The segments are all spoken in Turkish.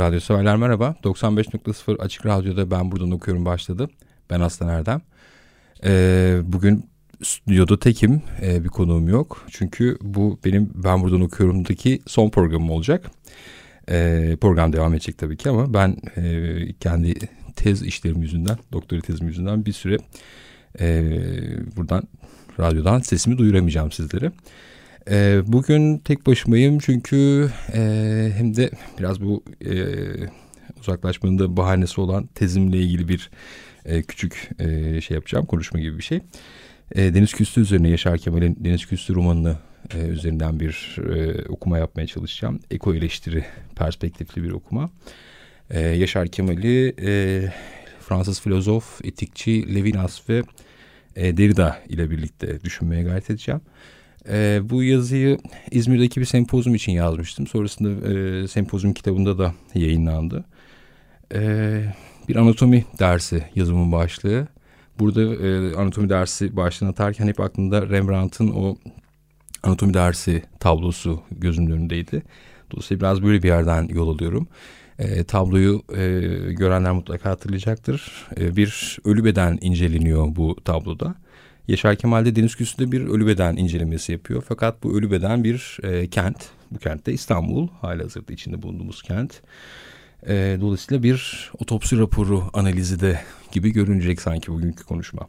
Radyo severler merhaba. 95.0 Açık Radyo'da Ben Buradan Okuyorum başladı. Ben Aslan Erdem. Ee, bugün stüdyoda tekim. Ee, bir konuğum yok. Çünkü bu benim Ben Buradan Okuyorum'daki son programım olacak. Ee, program devam edecek tabii ki ama ben e, kendi tez işlerim yüzünden, doktora tezim yüzünden bir süre e, buradan radyodan sesimi duyuramayacağım sizlere. E, bugün tek başımayım çünkü e, hem de biraz bu e, uzaklaşmanın da bahanesi olan tezimle ilgili bir e, küçük e, şey yapacağım, konuşma gibi bir şey. E, Deniz Küstü üzerine Yaşar Kemal'in Deniz Küstü romanını e, üzerinden bir e, okuma yapmaya çalışacağım. Eko eleştiri perspektifli bir okuma. E, Yaşar Kemal'i e, Fransız filozof, etikçi Levinas ve e, Derrida ile birlikte düşünmeye gayret edeceğim. E, bu yazıyı İzmir'deki bir sempozum için yazmıştım. Sonrasında e, sempozum kitabında da yayınlandı. E, bir anatomi dersi yazımın başlığı. Burada e, anatomi dersi başlığını atarken hep aklımda Rembrandt'ın o anatomi dersi tablosu gözümün önündeydi. Dolayısıyla biraz böyle bir yerden yol alıyorum. E, tabloyu e, görenler mutlaka hatırlayacaktır. E, bir ölü beden inceleniyor bu tabloda. Yaşar Kemal de Deniz Küsü'nde bir ölü beden incelemesi yapıyor. Fakat bu ölü beden bir e, kent. Bu kentte İstanbul, hali hazırda içinde bulunduğumuz kent. E, dolayısıyla bir otopsi raporu analizi de gibi görünecek sanki bugünkü konuşma.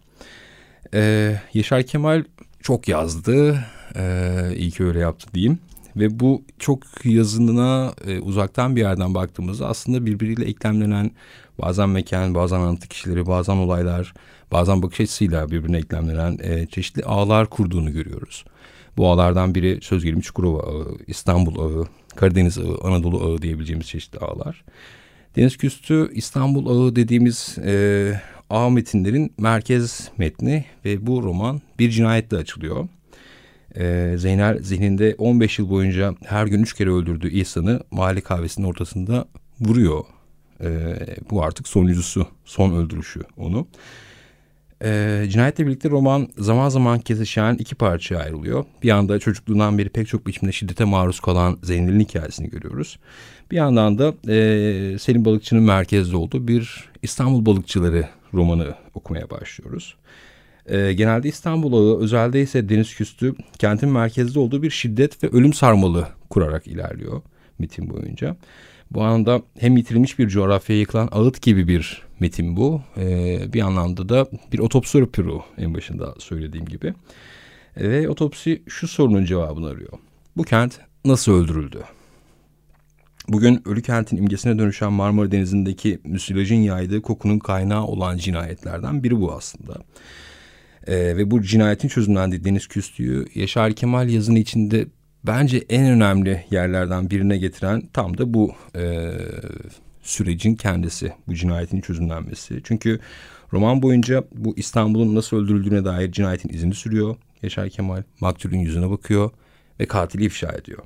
E, Yaşar Kemal çok yazdı. E, iyi ki öyle yaptı diyeyim. Ve bu çok yazınına e, uzaktan bir yerden baktığımızda aslında birbiriyle eklemlenen bazen mekan, bazen anlatı kişileri, bazen olaylar, bazen bakış açısıyla birbirine eklemlenen e, çeşitli ağlar kurduğunu görüyoruz. Bu ağlardan biri söz gelimi Çukurova ağı, İstanbul ağı, Karadeniz ağı, Anadolu ağı diyebileceğimiz çeşitli ağlar. Deniz Küstü İstanbul ağı dediğimiz e, ağ metinlerin merkez metni ve bu roman bir cinayetle açılıyor. E, Zeynel zihninde 15 yıl boyunca her gün üç kere öldürdüğü İhsan'ı mahalle kahvesinin ortasında vuruyor. E, bu artık sonuncusu, son öldürüşü onu. E, cinayetle birlikte roman zaman zaman kesişen iki parçaya ayrılıyor. Bir anda çocukluğundan beri pek çok biçimde şiddete maruz kalan Zeynel'in hikayesini görüyoruz. Bir yandan da e, Selim Balıkçı'nın merkezde olduğu bir İstanbul Balıkçıları romanı okumaya başlıyoruz. E, genelde İstanbul ağı, özelde ise Deniz Küstü kentin merkezde olduğu bir şiddet ve ölüm sarmalı kurarak ilerliyor metin boyunca. Bu anlamda hem yitirilmiş bir coğrafyaya yıkılan ağıt gibi bir metin bu. Ee, bir anlamda da bir otopsi raporu en başında söylediğim gibi. Ve otopsi şu sorunun cevabını arıyor. Bu kent nasıl öldürüldü? Bugün ölü kentin imgesine dönüşen Marmara Denizi'ndeki müsilajın yaydığı kokunun kaynağı olan cinayetlerden biri bu aslında. Ee, ve bu cinayetin çözümlendiği Deniz Küstü'yü Yaşar Kemal yazını içinde bence en önemli yerlerden birine getiren tam da bu e, sürecin kendisi, bu cinayetin çözümlenmesi. Çünkü roman boyunca bu İstanbul'un nasıl öldürüldüğüne dair cinayetin izini sürüyor. Yaşar Kemal maktulün yüzüne bakıyor ve katili ifşa ediyor.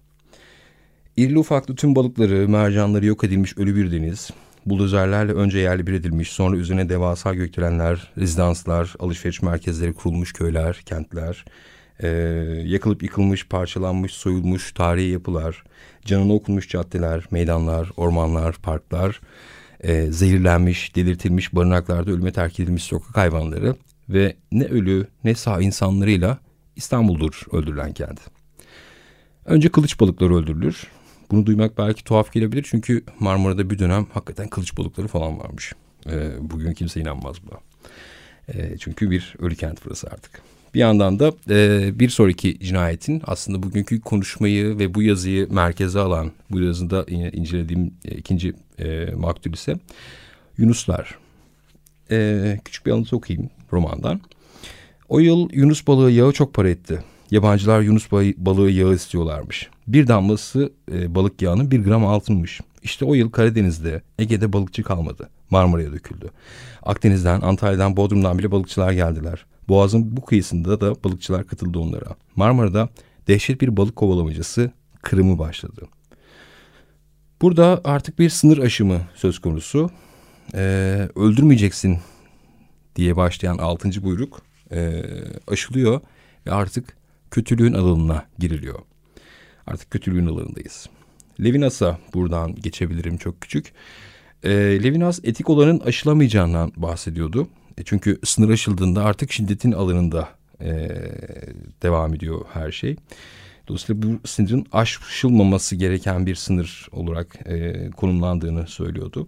İrili ufaklı tüm balıkları, mercanları yok edilmiş ölü bir deniz, buldozerlerle önce yerli bir edilmiş, sonra üzerine devasa gökdelenler, rezidanslar, alışveriş merkezleri kurulmuş köyler, kentler, e, yakılıp yıkılmış, parçalanmış, soyulmuş tarihi yapılar, canına okunmuş caddeler, meydanlar, ormanlar, parklar, e, zehirlenmiş, delirtilmiş barınaklarda ölüme terk edilmiş sokak hayvanları ve ne ölü ne sağ insanlarıyla İstanbul'dur öldürülen kent. Önce kılıç balıkları öldürülür. Bunu duymak belki tuhaf gelebilir çünkü Marmara'da bir dönem hakikaten kılıç balıkları falan varmış. E, bugün kimse inanmaz buna. E, çünkü bir ölü kent burası artık. Bir yandan da e, bir sonraki cinayetin aslında bugünkü konuşmayı ve bu yazıyı merkeze alan, bu yazıda incelediğim e, ikinci e, maktul ise Yunuslar. E, küçük bir alıntı okuyayım romandan. O yıl Yunus balığı yağı çok para etti. Yabancılar Yunus balığı yağı istiyorlarmış. Bir damlası e, balık yağının bir gram altınmış. İşte o yıl Karadeniz'de, Ege'de balıkçı kalmadı. Marmara'ya döküldü. Akdeniz'den, Antalya'dan, Bodrum'dan bile balıkçılar geldiler. Boğaz'ın bu kıyısında da balıkçılar katıldı onlara. Marmara'da dehşet bir balık kovalamacası kırımı başladı. Burada artık bir sınır aşımı söz konusu. Ee, öldürmeyeceksin diye başlayan altıncı buyruk e, aşılıyor ve artık kötülüğün alanına giriliyor. Artık kötülüğün alanındayız. Levinas'a buradan geçebilirim çok küçük. E, Levinas etik olanın aşılamayacağından bahsediyordu. E, çünkü sınır aşıldığında artık şiddetin alanında e, devam ediyor her şey. Dolayısıyla bu sınırın aşılmaması gereken bir sınır olarak e, konumlandığını söylüyordu.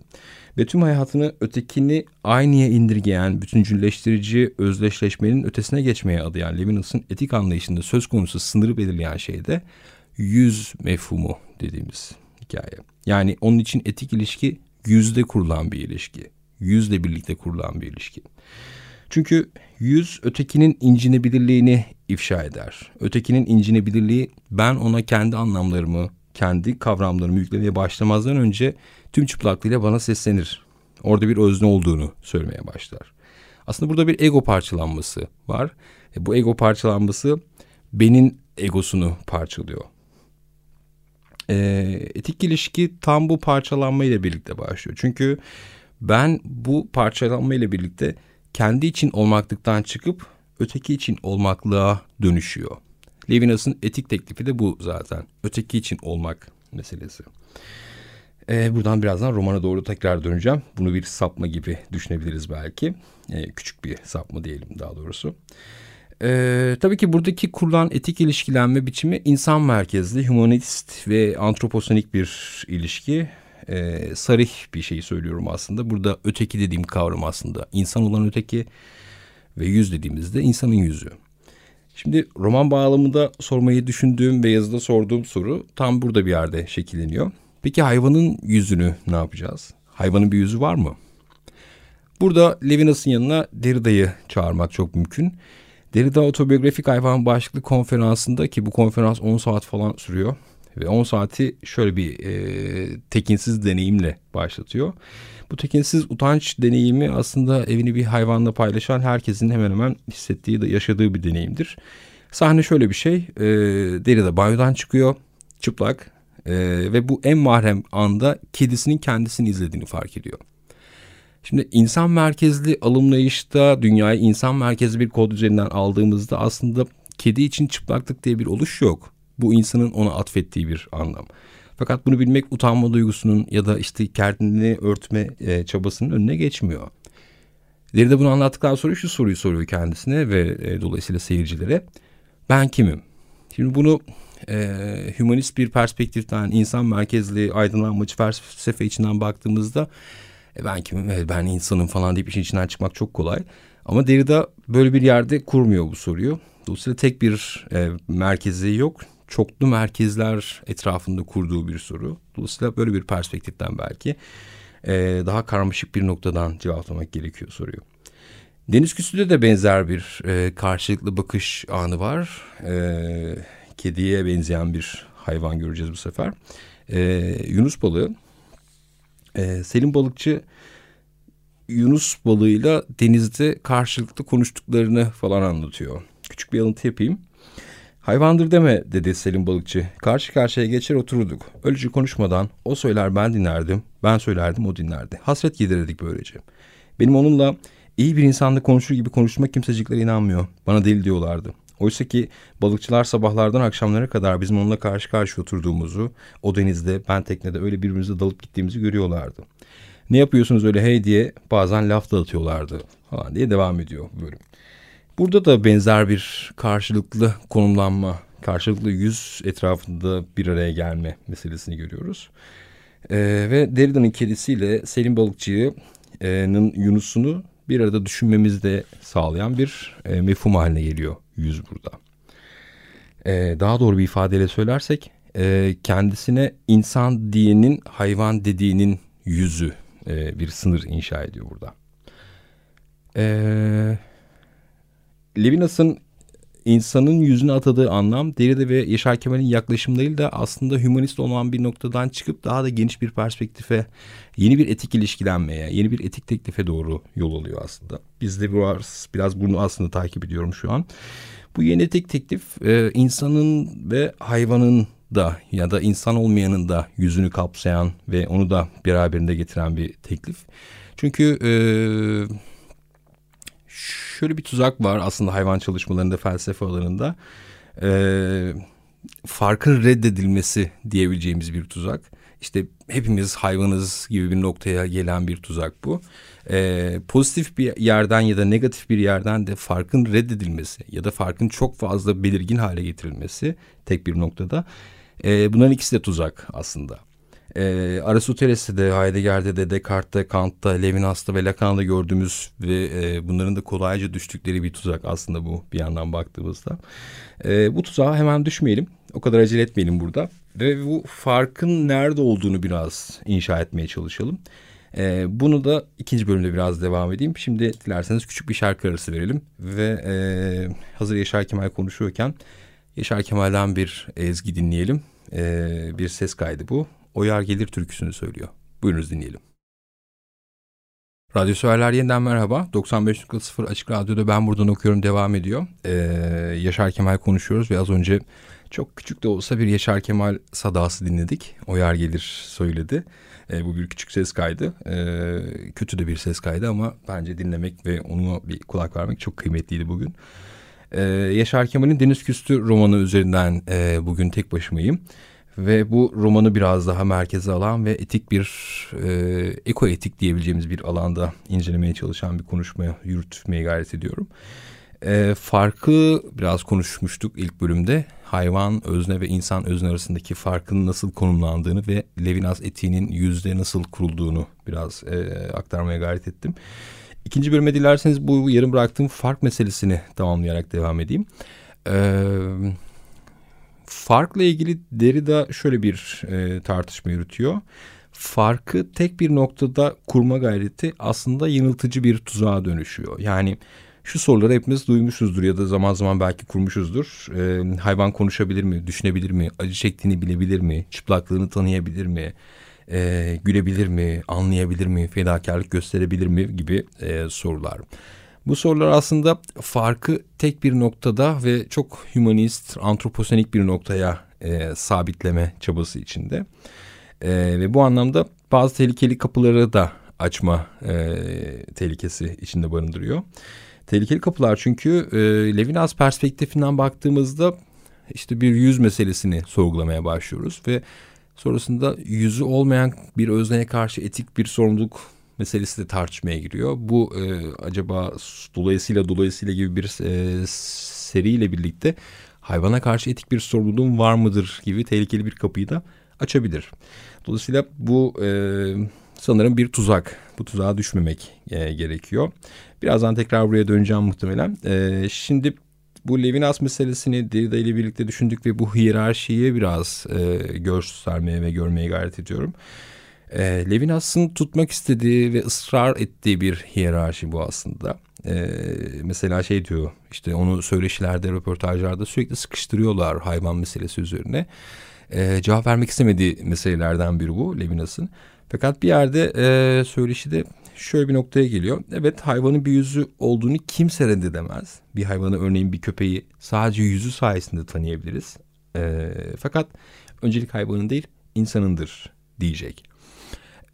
Ve tüm hayatını ötekini aynıya indirgeyen, bütüncülleştirici özdeşleşmenin ötesine geçmeye adayan Levinas'ın etik anlayışında söz konusu sınırı belirleyen şey de yüz mefhumu dediğimiz hikaye. Yani onun için etik ilişki yüzde kurulan bir ilişki. Yüzle birlikte kurulan bir ilişki. Çünkü yüz ötekinin incinebilirliğini ifşa eder. Ötekinin incinebilirliği ben ona kendi anlamlarımı, kendi kavramlarımı yüklemeye başlamazdan önce tüm çıplaklığıyla bana seslenir. Orada bir özne olduğunu söylemeye başlar. Aslında burada bir ego parçalanması var. E, bu ego parçalanması benim egosunu parçalıyor. E, etik ilişki tam bu parçalanma ile birlikte başlıyor. Çünkü ben bu parçalanma ile birlikte kendi için olmaklıktan çıkıp öteki için olmaklığa dönüşüyor. Levinas'ın etik teklifi de bu zaten. Öteki için olmak meselesi. Ee, buradan birazdan romana doğru tekrar döneceğim. Bunu bir sapma gibi düşünebiliriz belki. Ee, küçük bir sapma diyelim daha doğrusu. Ee, tabii ki buradaki kurulan etik ilişkilenme biçimi insan merkezli, humanist ve antroposonik bir ilişki. Ee, sarih bir şey söylüyorum aslında. Burada öteki dediğim kavram aslında insan olan öteki ve yüz dediğimizde insanın yüzü. Şimdi roman bağlamında sormayı düşündüğüm ve yazıda sorduğum soru tam burada bir yerde şekilleniyor. Peki hayvanın yüzünü ne yapacağız? Hayvanın bir yüzü var mı? Burada Levinas'ın yanına Derrida'yı çağırmak çok mümkün. Derrida otobiyografik hayvan başlıklı konferansında ki bu konferans 10 saat falan sürüyor. Ve 10 saati şöyle bir e, tekinsiz deneyimle başlatıyor. Bu tekinsiz utanç deneyimi aslında evini bir hayvanla paylaşan herkesin hemen hemen hissettiği de yaşadığı bir deneyimdir. Sahne şöyle bir şey. E, Derrida banyodan çıkıyor çıplak e, ve bu en mahrem anda kedisinin kendisini izlediğini fark ediyor. Şimdi insan merkezli alımlayışta dünyayı insan merkezli bir kod üzerinden aldığımızda aslında kedi için çıplaklık diye bir oluş yok. Bu insanın ona atfettiği bir anlam. Fakat bunu bilmek utanma duygusunun ya da işte kendini örtme e, çabasının önüne geçmiyor. Derrida bunu anlattıktan sonra şu soruyu soruyor kendisine ve e, dolayısıyla seyircilere. Ben kimim? Şimdi bunu e, humanist bir perspektiften, insan merkezli aydınlanmacı felsefe içinden baktığımızda e, ben kimim, evet, ben insanım falan deyip işin içinden çıkmak çok kolay. Ama Derrida böyle bir yerde kurmuyor bu soruyu. Dolayısıyla tek bir e, merkezi yok. Çoklu merkezler etrafında kurduğu bir soru. Dolayısıyla böyle bir perspektiften belki e, daha karmaşık bir noktadan cevaplamak gerekiyor soruyu. Deniz küsüde de benzer bir e, karşılıklı bakış anı var. E, kediye benzeyen bir hayvan göreceğiz bu sefer. E, Yunus balığı. E, Selim balıkçı Yunus balığıyla denizde karşılıklı konuştuklarını falan anlatıyor. Küçük bir alıntı yapayım. Hayvandır deme dedi Selim balıkçı. Karşı karşıya geçer otururduk. Öylece konuşmadan o söyler ben dinlerdim. Ben söylerdim o dinlerdi. Hasret giderirdik böylece. Benim onunla iyi bir insanla konuşur gibi konuşmak kimseciklere inanmıyor. Bana deli diyorlardı. Oysa ki balıkçılar sabahlardan akşamlara kadar bizim onunla karşı karşı oturduğumuzu, o denizde, ben teknede öyle birbirimize dalıp gittiğimizi görüyorlardı. Ne yapıyorsunuz öyle hey diye bazen laf dağıtıyorlardı falan diye devam ediyor bölüm. Burada da benzer bir karşılıklı konumlanma, karşılıklı yüz etrafında bir araya gelme meselesini görüyoruz. Ee, ve Derrida'nın kedisiyle Selim Balıkçı'nın Yunus'unu bir arada düşünmemizi de sağlayan bir e, mefhum haline geliyor yüz burada. Ee, daha doğru bir ifadeyle söylersek e, kendisine insan diyenin hayvan dediğinin yüzü e, bir sınır inşa ediyor burada. Eee Levinas'ın insanın yüzüne atadığı anlam Derrida ve Yaşar Kemal'in yaklaşımlarıyla aslında hümanist olan bir noktadan çıkıp daha da geniş bir perspektife, yeni bir etik ilişkilenmeye, yeni bir etik teklife doğru yol alıyor aslında. Biz de biraz, biraz bunu aslında takip ediyorum şu an. Bu yeni etik teklif e, insanın ve hayvanın da ya da insan olmayanın da yüzünü kapsayan ve onu da beraberinde getiren bir teklif. Çünkü e, şöyle bir tuzak var aslında hayvan çalışmalarında, felsefe alanında. E, farkın reddedilmesi diyebileceğimiz bir tuzak. İşte hepimiz hayvanız gibi bir noktaya gelen bir tuzak bu. Ee, pozitif bir yerden ya da negatif bir yerden de farkın reddedilmesi ya da farkın çok fazla belirgin hale getirilmesi tek bir noktada. Ee, bunların ikisi de tuzak aslında. E, Aristoteles'te de, Heidegger'de de, Descartes'te, Kant'ta, Levinas'ta ve Lacan'da gördüğümüz ve e, bunların da kolayca düştükleri bir tuzak aslında bu bir yandan baktığımızda. E, bu tuzağa hemen düşmeyelim. O kadar acele etmeyelim burada. Ve bu farkın nerede olduğunu biraz inşa etmeye çalışalım. E, bunu da ikinci bölümde biraz devam edeyim. Şimdi dilerseniz küçük bir şarkı arası verelim. Ve e, hazır Yaşar Kemal konuşuyorken Yaşar Kemal'den bir ezgi dinleyelim. E, bir ses kaydı bu. Oyar Gelir türküsünü söylüyor. Buyurunuz dinleyelim. Radyo severler yeniden merhaba. 95.0 Açık Radyo'da ben buradan okuyorum devam ediyor. Ee, Yaşar Kemal konuşuyoruz ve az önce çok küçük de olsa bir Yaşar Kemal sadası dinledik. Oyar Gelir söyledi. Ee, bu bir küçük ses kaydı. Ee, kötü de bir ses kaydı ama bence dinlemek ve ona bir kulak vermek çok kıymetliydi bugün. Ee, Yaşar Kemal'in Deniz Küstü romanı üzerinden e, bugün tek başımayım. Ve bu romanı biraz daha merkeze alan ve etik bir, e, ekoetik diyebileceğimiz bir alanda incelemeye çalışan bir konuşmaya yürütmeye gayret ediyorum. E, farkı biraz konuşmuştuk ilk bölümde. Hayvan özne ve insan özne arasındaki farkın nasıl konumlandığını ve Levinas etiğinin yüzde nasıl kurulduğunu biraz e, aktarmaya gayret ettim. İkinci bölüme dilerseniz bu yarım bıraktığım fark meselesini tamamlayarak devam edeyim. Eee Farkla ilgili Derrida şöyle bir e, tartışma yürütüyor. Farkı tek bir noktada kurma gayreti aslında yanıltıcı bir tuzağa dönüşüyor. Yani şu soruları hepimiz duymuşuzdur ya da zaman zaman belki kurmuşuzdur. E, hayvan konuşabilir mi, düşünebilir mi, acı çektiğini bilebilir mi, çıplaklığını tanıyabilir mi, e, gülebilir mi, anlayabilir mi, fedakarlık gösterebilir mi gibi e, sorular. Bu sorular aslında farkı tek bir noktada ve çok humanist, antroposenik bir noktaya e, sabitleme çabası içinde. E, ve bu anlamda bazı tehlikeli kapıları da açma e, tehlikesi içinde barındırıyor. Tehlikeli kapılar çünkü e, Levinas perspektifinden baktığımızda işte bir yüz meselesini sorgulamaya başlıyoruz ve sonrasında yüzü olmayan bir özneye karşı etik bir sorumluluk meselesi de tartışmaya giriyor. Bu e, acaba dolayısıyla dolayısıyla gibi bir e, seriyle birlikte hayvana karşı etik bir sorumluluğum var mıdır gibi tehlikeli bir kapıyı da açabilir. Dolayısıyla bu e, sanırım bir tuzak. Bu tuzağa düşmemek e, gerekiyor. Birazdan tekrar buraya döneceğim muhtemelen. E, şimdi bu Levinas meselesini Derrida ile birlikte düşündük ve bu hiyerarşiyi biraz e, göstermeye ve görmeye gayret ediyorum. Levinas'ın tutmak istediği ve ısrar ettiği bir hiyerarşi bu aslında. E, mesela şey diyor işte onu söyleşilerde, röportajlarda sürekli sıkıştırıyorlar hayvan meselesi üzerine. E, cevap vermek istemediği meselelerden biri bu Levinas'ın. Fakat bir yerde e, söyleşide şöyle bir noktaya geliyor. Evet hayvanın bir yüzü olduğunu kimse reddedemez. Bir hayvanı örneğin bir köpeği sadece yüzü sayesinde tanıyabiliriz. E, fakat öncelik hayvanın değil insanındır diyecek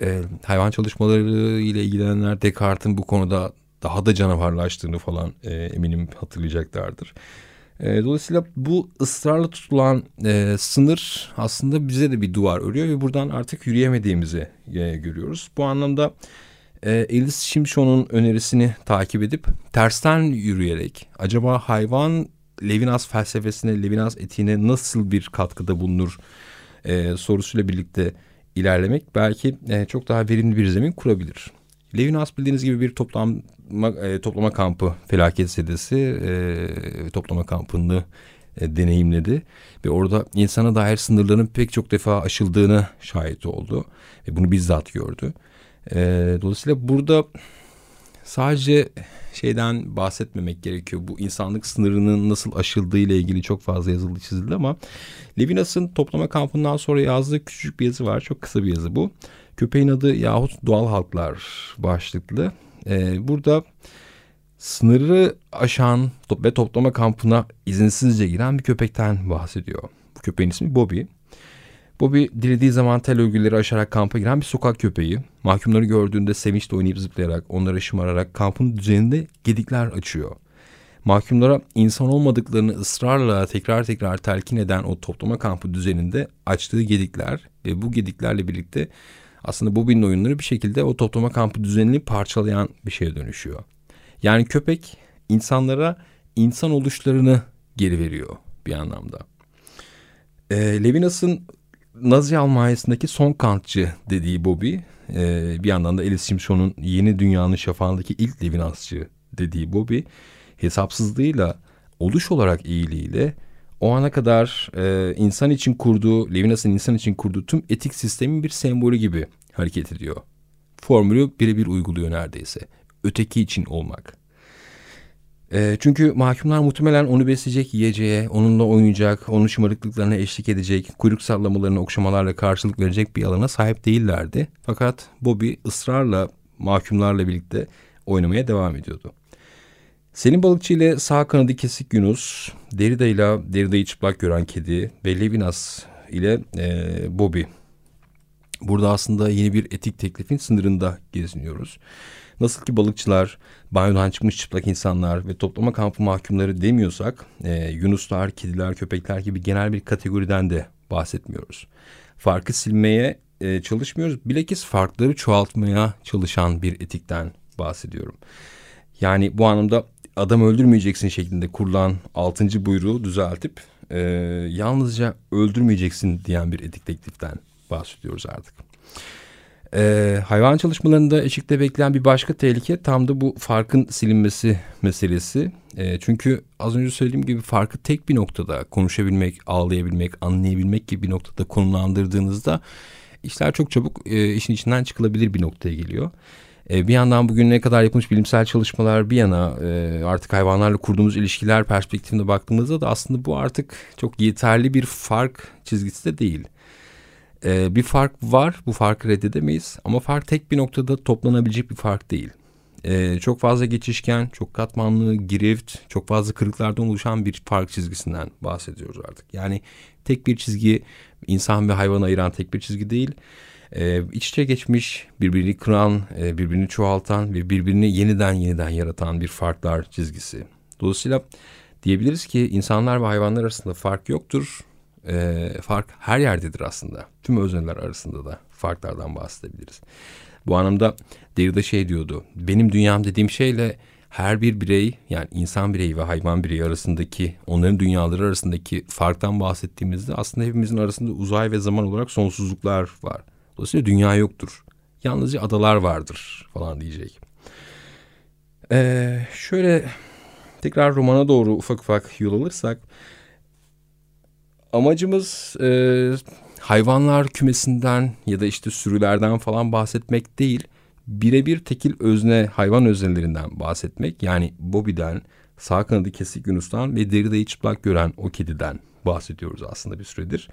e, hayvan çalışmaları ile ilgilenenler Descartes'in bu konuda daha da canavarlaştığını falan e, eminim hatırlayacaklardır. E, dolayısıyla bu ısrarla tutulan e, sınır aslında bize de bir duvar örüyor ve buradan artık yürüyemediğimizi e, görüyoruz. Bu anlamda e, Elis Şimşon'un önerisini takip edip tersten yürüyerek acaba hayvan Levinas felsefesine, Levinas etiğine nasıl bir katkıda bulunur e, sorusuyla birlikte ilerlemek belki e, çok daha verimli bir zemin kurabilir. Levinas bildiğiniz gibi bir toplama, e, toplama kampı felaket sedesi e, toplama kampını e, deneyimledi. Ve orada insana dair sınırların pek çok defa aşıldığını şahit oldu. Ve bunu bizzat gördü. E, dolayısıyla burada sadece şeyden bahsetmemek gerekiyor. Bu insanlık sınırının nasıl aşıldığı ile ilgili çok fazla yazıldı çizildi ama Levinas'ın toplama kampından sonra yazdığı küçük bir yazı var. Çok kısa bir yazı bu. Köpeğin adı yahut doğal halklar başlıklı. Ee, burada sınırı aşan ve toplama kampına izinsizce giren bir köpekten bahsediyor. Bu köpeğin ismi Bobby. Bobby dirildiği zaman tel örgüleri aşarak kampa giren bir sokak köpeği. Mahkumları gördüğünde sevinçle oynayıp zıplayarak, onları şımararak kampın düzeninde gedikler açıyor. Mahkumlara insan olmadıklarını ısrarla tekrar tekrar telkin eden o toplama kampı düzeninde açtığı gedikler ve bu gediklerle birlikte aslında Bobby'nin oyunları bir şekilde o toplama kampı düzenini parçalayan bir şeye dönüşüyor. Yani köpek insanlara insan oluşlarını geri veriyor bir anlamda. E, Levinas'ın Nazi Almanya'sındaki son kantçı dediği Bobby, e, bir yandan da Alice Simpson'un Yeni Dünyanın Şafağındaki ilk Levinasçı dediği Bobby, hesapsızlığıyla, oluş olarak iyiliğiyle o ana kadar e, insan için kurduğu, Levinas'ın insan için kurduğu tüm etik sistemin bir sembolü gibi hareket ediyor. Formülü birebir uyguluyor neredeyse. Öteki için olmak. E, çünkü mahkumlar muhtemelen onu besleyecek yiyeceğe, onunla oynayacak, onun şımarıklıklarına eşlik edecek, kuyruk sallamalarına okşamalarla karşılık verecek bir alana sahip değillerdi. Fakat Bobby ısrarla mahkumlarla birlikte oynamaya devam ediyordu. Selim Balıkçı ile sağ kanadı kesik Yunus, Derrida ile Derrida'yı çıplak gören kedi ve Levinas ile e, Bobby. Burada aslında yeni bir etik teklifin sınırında geziniyoruz. Nasıl ki balıkçılar, banyodan çıkmış çıplak insanlar ve toplama kampı mahkumları demiyorsak, e, yunuslar, kediler, köpekler gibi genel bir kategoriden de bahsetmiyoruz. Farkı silmeye e, çalışmıyoruz. Bilakis farkları çoğaltmaya çalışan bir etikten bahsediyorum. Yani bu anlamda adam öldürmeyeceksin şeklinde kurulan altıncı buyruğu düzeltip e, yalnızca öldürmeyeceksin diyen bir etik tekliften bahsediyoruz artık. Ee, hayvan çalışmalarında eşikte bekleyen bir başka tehlike tam da bu farkın silinmesi meselesi. Ee, çünkü az önce söylediğim gibi farkı tek bir noktada konuşabilmek, ağlayabilmek, anlayabilmek gibi bir noktada konumlandırdığınızda işler çok çabuk e, işin içinden çıkılabilir bir noktaya geliyor. E, bir yandan bugün ne kadar yapılmış bilimsel çalışmalar bir yana e, artık hayvanlarla kurduğumuz ilişkiler perspektifinde baktığımızda da aslında bu artık çok yeterli bir fark çizgisi de değil. Ee, bir fark var. Bu farkı reddedemeyiz. Ama fark tek bir noktada toplanabilecek bir fark değil. Ee, çok fazla geçişken, çok katmanlı, girift, çok fazla kırıklardan oluşan bir fark çizgisinden bahsediyoruz artık. Yani tek bir çizgi insan ve hayvanı ayıran tek bir çizgi değil. Ee, iç içe geçmiş, birbirini kıran, e, birbirini çoğaltan ve birbirini yeniden yeniden yaratan bir farklar çizgisi. Dolayısıyla diyebiliriz ki insanlar ve hayvanlar arasında fark yoktur e, fark her yerdedir aslında. Tüm özneler arasında da farklardan bahsedebiliriz. Bu anlamda Derrida şey diyordu. Benim dünyam dediğim şeyle her bir birey yani insan bireyi ve hayvan bireyi arasındaki onların dünyaları arasındaki farktan bahsettiğimizde aslında hepimizin arasında uzay ve zaman olarak sonsuzluklar var. Dolayısıyla dünya yoktur. Yalnızca adalar vardır falan diyecek. Ee, şöyle tekrar romana doğru ufak ufak yol alırsak amacımız e, hayvanlar kümesinden ya da işte sürülerden falan bahsetmek değil. Birebir tekil özne hayvan öznelerinden bahsetmek. Yani Bobby'den, sağ kanadı kesik Yunus'tan ve derideyi çıplak gören o kediden bahsediyoruz aslında bir süredir.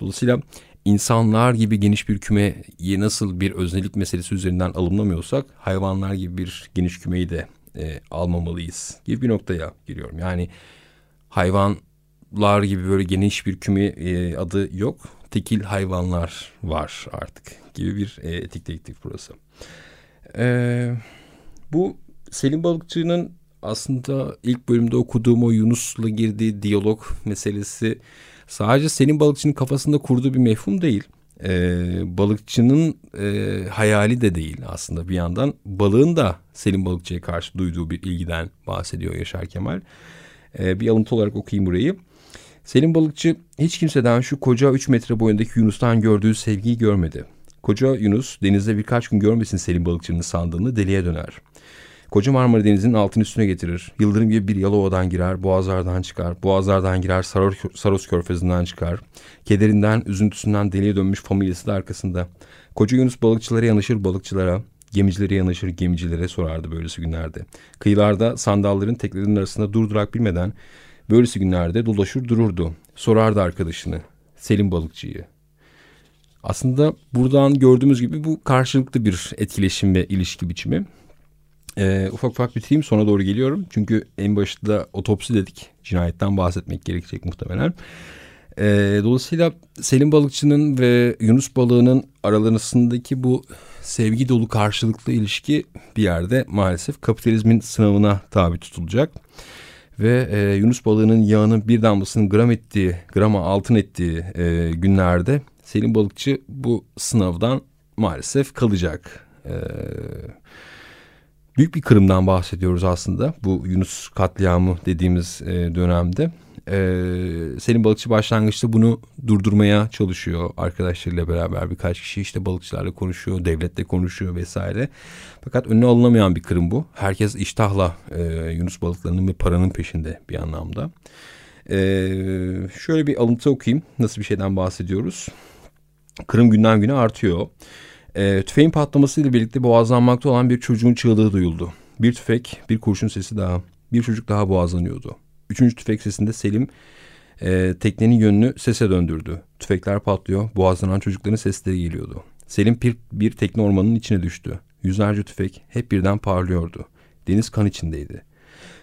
Dolayısıyla insanlar gibi geniş bir kümeye nasıl bir öznelik meselesi üzerinden alımlamıyorsak hayvanlar gibi bir geniş kümeyi de e, almamalıyız gibi bir noktaya giriyorum. Yani hayvan lar gibi böyle geniş bir küme e, adı yok. Tekil hayvanlar var artık gibi bir e, etik teklif burası. E, bu Selim Balıkçı'nın aslında ilk bölümde okuduğum o Yunus'la girdiği diyalog meselesi sadece Selim Balıkçı'nın kafasında kurduğu bir mefhum değil. Ee, balıkçının e, hayali de değil aslında bir yandan. Balığın da Selim Balıkçı'ya karşı duyduğu bir ilgiden bahsediyor Yaşar Kemal. Ee, bir alıntı olarak okuyayım burayı. Selim Balıkçı hiç kimseden şu koca 3 metre boyundaki Yunus'tan gördüğü sevgiyi görmedi. Koca Yunus denizde birkaç gün görmesin Selim Balıkçı'nın sandığını deliye döner. Koca Marmara Denizi'nin altını üstüne getirir. Yıldırım gibi bir Yalova'dan girer, Boğazlardan çıkar. Boğazlardan girer, Saros, Saros Körfezi'nden çıkar. Kederinden, üzüntüsünden deliye dönmüş familyası da arkasında. Koca Yunus balıkçılara yanışır balıkçılara. Gemicilere yanaşır, gemicilere sorardı böylesi günlerde. Kıyılarda sandalların teknelerinin arasında durdurak bilmeden böylesi günlerde dolaşır dururdu. Sorardı arkadaşını, Selim Balıkçı'yı. Aslında buradan gördüğümüz gibi bu karşılıklı bir etkileşim ve ilişki biçimi. Ee, ufak ufak bitireyim sonra doğru geliyorum. Çünkü en başta otopsi dedik. Cinayetten bahsetmek gerekecek muhtemelen. Ee, dolayısıyla Selim Balıkçı'nın ve Yunus balığının aralarındaki bu sevgi dolu karşılıklı ilişki bir yerde maalesef kapitalizmin sınavına tabi tutulacak. Ve e, Yunus balığının yağının bir damlasının gram ettiği, grama altın ettiği e, günlerde Selim Balıkçı bu sınavdan maalesef kalacak. E, büyük bir kırımdan bahsediyoruz aslında bu Yunus katliamı dediğimiz e, dönemde. Ee, Selim Balıkçı başlangıçta bunu durdurmaya çalışıyor arkadaşlarıyla beraber birkaç kişi işte balıkçılarla konuşuyor, devletle konuşuyor vesaire. Fakat önüne alınamayan bir kırım bu. Herkes iştahla e, Yunus balıklarının ve paranın peşinde bir anlamda. Ee, şöyle bir alıntı okuyayım. Nasıl bir şeyden bahsediyoruz? Kırım günden güne artıyor. E, tüfeğin patlamasıyla birlikte boğazlanmakta olan bir çocuğun çığlığı duyuldu. Bir tüfek, bir kurşun sesi daha. Bir çocuk daha boğazlanıyordu. Üçüncü tüfek sesinde Selim e, teknenin yönünü sese döndürdü. Tüfekler patlıyor, boğazlanan çocukların sesleri geliyordu. Selim bir, bir tekne ormanının içine düştü. Yüzlerce tüfek hep birden parlıyordu. Deniz kan içindeydi.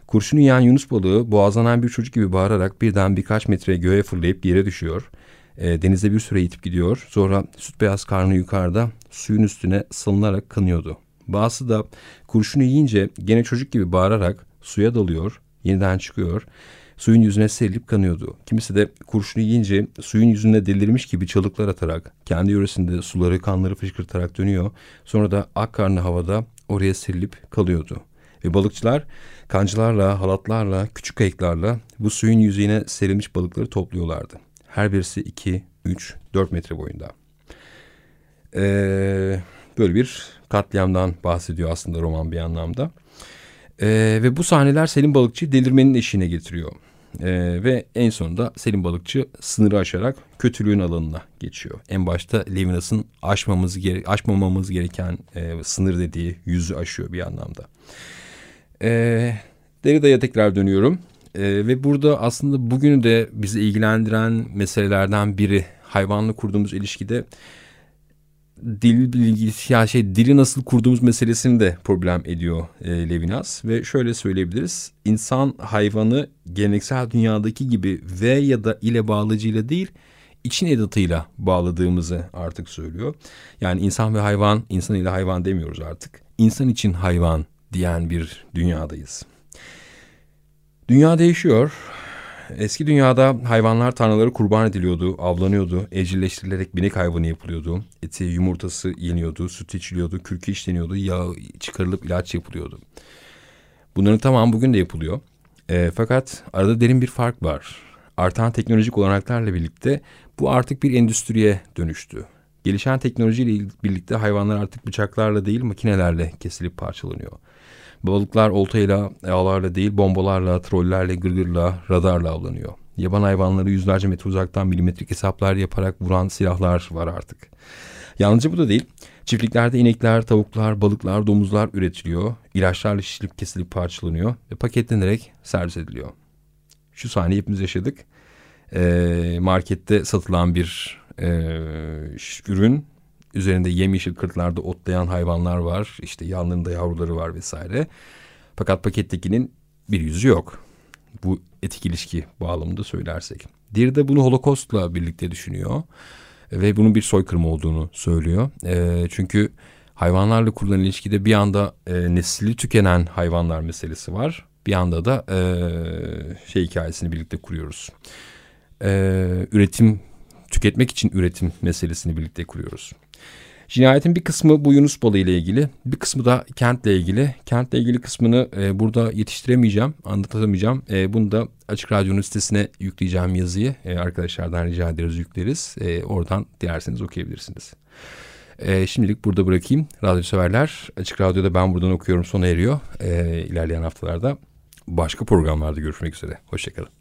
Kurşunu yiyen Yunus balığı boğazlanan bir çocuk gibi bağırarak birden birkaç metre göğe fırlayıp yere düşüyor. E, denizde bir süre itip gidiyor. Sonra süt beyaz karnı yukarıda suyun üstüne salınarak kanıyordu. Bazısı da kurşunu yiyince gene çocuk gibi bağırarak suya dalıyor yeniden çıkıyor. Suyun yüzüne serilip kanıyordu. Kimisi de kurşunu yiyince suyun yüzünde delirmiş gibi çalıklar atarak kendi yöresinde suları kanları fışkırtarak dönüyor. Sonra da ak karnı havada oraya serilip kalıyordu. Ve balıkçılar kancılarla, halatlarla, küçük kayıklarla bu suyun yüzeyine serilmiş balıkları topluyorlardı. Her birisi 2, 3, 4 metre boyunda. Ee, böyle bir katliamdan bahsediyor aslında roman bir anlamda. Ee, ve bu sahneler Selim Balıkçı delirmenin eşiğine getiriyor. Ee, ve en sonunda Selim Balıkçı sınırı aşarak kötülüğün alanına geçiyor. En başta Levinas'ın aşmamız gere aşmamamız gereken e, sınır dediği yüzü aşıyor bir anlamda. Ee, Derrida'ya tekrar dönüyorum. Ee, ve burada aslında bugünü de bizi ilgilendiren meselelerden biri hayvanla kurduğumuz ilişkide dil bilgisi ya şey dili nasıl kurduğumuz meselesini de problem ediyor e, Levinas ve şöyle söyleyebiliriz. İnsan hayvanı geleneksel dünyadaki gibi ve ya da ile bağlacıyla değil için edatıyla bağladığımızı artık söylüyor. Yani insan ve hayvan, insan ile hayvan demiyoruz artık. İnsan için hayvan diyen bir dünyadayız. Dünya değişiyor. Eski dünyada hayvanlar tanrıları kurban ediliyordu, avlanıyordu, evcilleştirilerek binek hayvanı yapılıyordu. Eti, yumurtası yeniyordu, süt içiliyordu, kürkü işleniyordu, yağ çıkarılıp ilaç yapılıyordu. Bunların tamamı bugün de yapılıyor. E, fakat arada derin bir fark var. Artan teknolojik olanaklarla birlikte bu artık bir endüstriye dönüştü. Gelişen teknolojiyle birlikte hayvanlar artık bıçaklarla değil makinelerle kesilip parçalanıyor. Balıklar oltayla, ağlarla değil bombalarla, trollerle, gırgırla, radarla avlanıyor. Yaban hayvanları yüzlerce metre uzaktan milimetrik hesaplar yaparak vuran silahlar var artık. Yalnızca bu da değil. Çiftliklerde inekler, tavuklar, balıklar, domuzlar üretiliyor. İlaçlarla şişilip kesilip parçalanıyor ve paketlenerek servis ediliyor. Şu sahneyi hepimiz yaşadık. Ee, markette satılan bir e, ürün Üzerinde yemyeşil kırklarda otlayan hayvanlar var. İşte yanlarında yavruları var vesaire. Fakat pakettekinin bir yüzü yok. Bu etik ilişki bağlamında söylersek. Diğeri de bunu Holocaust'la birlikte düşünüyor. Ve bunun bir soykırım olduğunu söylüyor. E, çünkü hayvanlarla kurulan ilişkide bir anda e, nesli tükenen hayvanlar meselesi var. Bir anda da e, şey hikayesini birlikte kuruyoruz. E, üretim, tüketmek için üretim meselesini birlikte kuruyoruz. Cinayetin bir kısmı bu Yunus balığı ile ilgili, bir kısmı da kentle ilgili. Kentle ilgili kısmını e, burada yetiştiremeyeceğim, anlatamayacağım. E, bunu da Açık Radyo'nun sitesine yükleyeceğim yazıyı. E, arkadaşlardan rica ederiz yükleriz. E, oradan dilerseniz okuyabilirsiniz. E, şimdilik burada bırakayım. Radyo severler, Açık Radyo'da ben buradan okuyorum sona eriyor. E, ilerleyen haftalarda başka programlarda görüşmek üzere. Hoşçakalın.